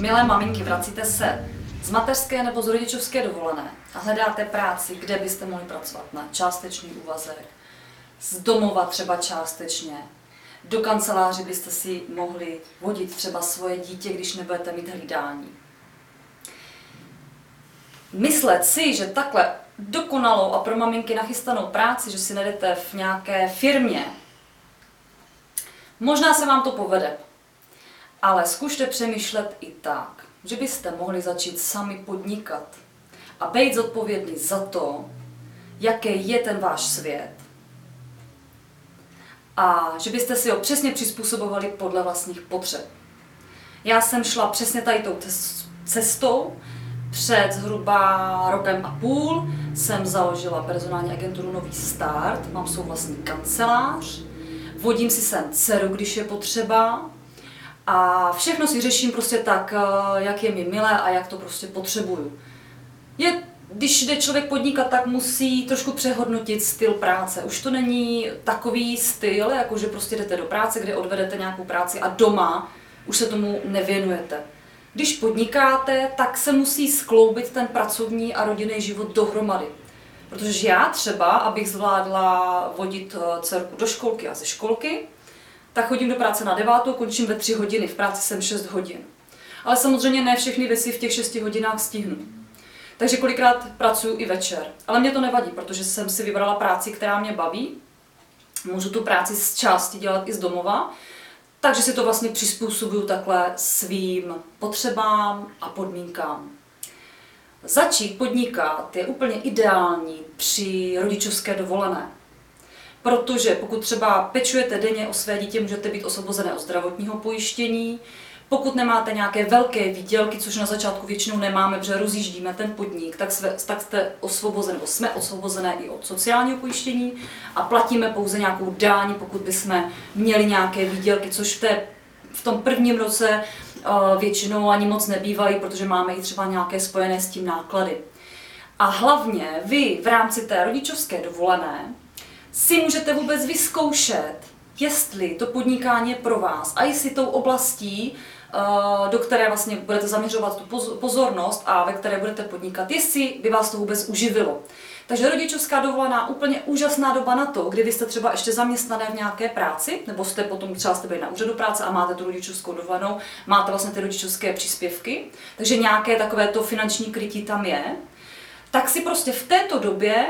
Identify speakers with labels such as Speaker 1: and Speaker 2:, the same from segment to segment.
Speaker 1: Milé maminky, vracíte se z mateřské nebo z rodičovské dovolené a hledáte práci, kde byste mohli pracovat na částečný úvazek, z domova třeba částečně, do kanceláře byste si mohli vodit třeba svoje dítě, když nebudete mít hlídání. Myslet si, že takhle dokonalou a pro maminky nachystanou práci, že si najdete v nějaké firmě, možná se vám to povede, ale zkušte přemýšlet i tak, že byste mohli začít sami podnikat a být zodpovědný za to, jaký je ten váš svět. A že byste si ho přesně přizpůsobovali podle vlastních potřeb. Já jsem šla přesně tady tou cestou. Před zhruba rokem a půl jsem založila personální agenturu Nový start, mám svou vlastní kancelář, vodím si sem dceru, když je potřeba, a všechno si řeším prostě tak, eh, jak je mi milé a jak to prostě potřebuju. Je, když jde člověk podnikat, tak musí trošku přehodnotit styl práce. Už to není takový styl, jako že prostě jdete do práce, kde odvedete nějakou práci a doma už se tomu nevěnujete. Když podnikáte, tak se musí skloubit ten pracovní a rodinný život dohromady. Protože já třeba, abych zvládla vodit eh, dcerku do školky a ze školky, tak chodím do práce na devátou, končím ve tři hodiny, v práci jsem 6 hodin. Ale samozřejmě ne všechny věci v těch 6 hodinách stihnu. Takže kolikrát pracuji i večer. Ale mě to nevadí, protože jsem si vybrala práci, která mě baví. Můžu tu práci z části dělat i z domova, takže si to vlastně přizpůsobuju takhle svým potřebám a podmínkám. Začít podnikat je úplně ideální při rodičovské dovolené. Protože pokud třeba pečujete denně o své dítě, můžete být osvobozené od zdravotního pojištění. Pokud nemáte nějaké velké výdělky, což na začátku většinou nemáme, protože rozjíždíme ten podnik, tak, jsme, tak jste osvobozené, nebo jsme osvobozené i od sociálního pojištění a platíme pouze nějakou dáň, pokud bychom měli nějaké výdělky, což v, té, v tom prvním roce většinou ani moc nebývají, protože máme i třeba nějaké spojené s tím náklady. A hlavně vy v rámci té rodičovské dovolené si můžete vůbec vyzkoušet, jestli to podnikání je pro vás a jestli tou oblastí, eh, do které vlastně budete zaměřovat tu pozornost a ve které budete podnikat, jestli by vás to vůbec uživilo. Takže rodičovská dovolená úplně úžasná doba na to, kdy vy jste třeba ještě zaměstnané v nějaké práci, nebo jste potom třeba jste byli na úřadu práce a máte tu rodičovskou dovolenou, máte vlastně ty rodičovské příspěvky, takže nějaké takové to finanční krytí tam je, tak si prostě v této době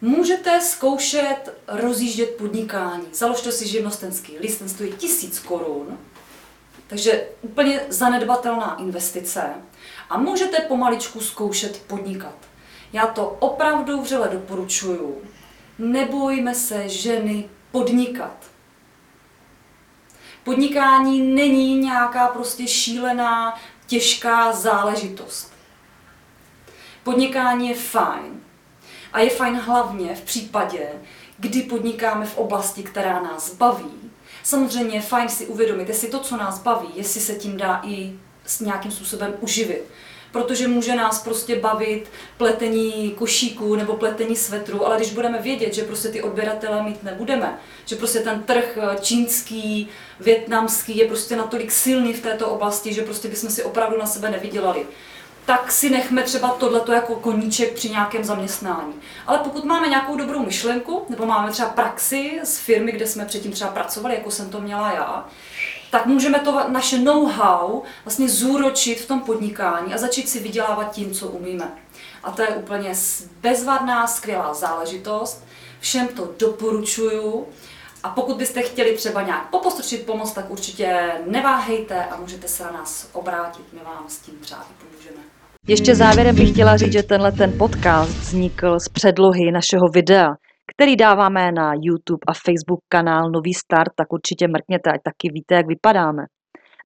Speaker 1: Můžete zkoušet rozjíždět podnikání. Založte si živnostenský list, ten stojí tisíc korun, takže úplně zanedbatelná investice. A můžete pomaličku zkoušet podnikat. Já to opravdu vřele doporučuju. Nebojme se ženy podnikat. Podnikání není nějaká prostě šílená, těžká záležitost. Podnikání je fajn. A je fajn hlavně v případě, kdy podnikáme v oblasti, která nás baví. Samozřejmě je fajn si uvědomit, jestli to, co nás baví, jestli se tím dá i s nějakým způsobem uživit. Protože může nás prostě bavit pletení košíků nebo pletení svetru, ale když budeme vědět, že prostě ty odběratele mít nebudeme, že prostě ten trh čínský, větnamský je prostě natolik silný v této oblasti, že prostě bychom si opravdu na sebe nevydělali, tak si nechme třeba tohleto jako koníček při nějakém zaměstnání. Ale pokud máme nějakou dobrou myšlenku, nebo máme třeba praxi z firmy, kde jsme předtím třeba pracovali, jako jsem to měla já, tak můžeme to naše know-how vlastně zúročit v tom podnikání a začít si vydělávat tím, co umíme. A to je úplně bezvadná, skvělá záležitost. Všem to doporučuju. A pokud byste chtěli třeba nějak popostrčit pomoc, tak určitě neváhejte a můžete se na nás obrátit. My vám s tím třeba pomůžeme.
Speaker 2: Ještě závěrem bych chtěla říct, že tenhle ten podcast vznikl z předlohy našeho videa, který dáváme na YouTube a Facebook kanál Nový start, tak určitě mrkněte, ať taky víte, jak vypadáme.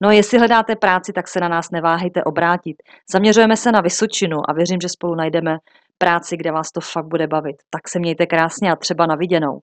Speaker 2: No a jestli hledáte práci, tak se na nás neváhejte obrátit. Zaměřujeme se na Vysočinu a věřím, že spolu najdeme práci, kde vás to fakt bude bavit. Tak se mějte krásně a třeba na viděnou.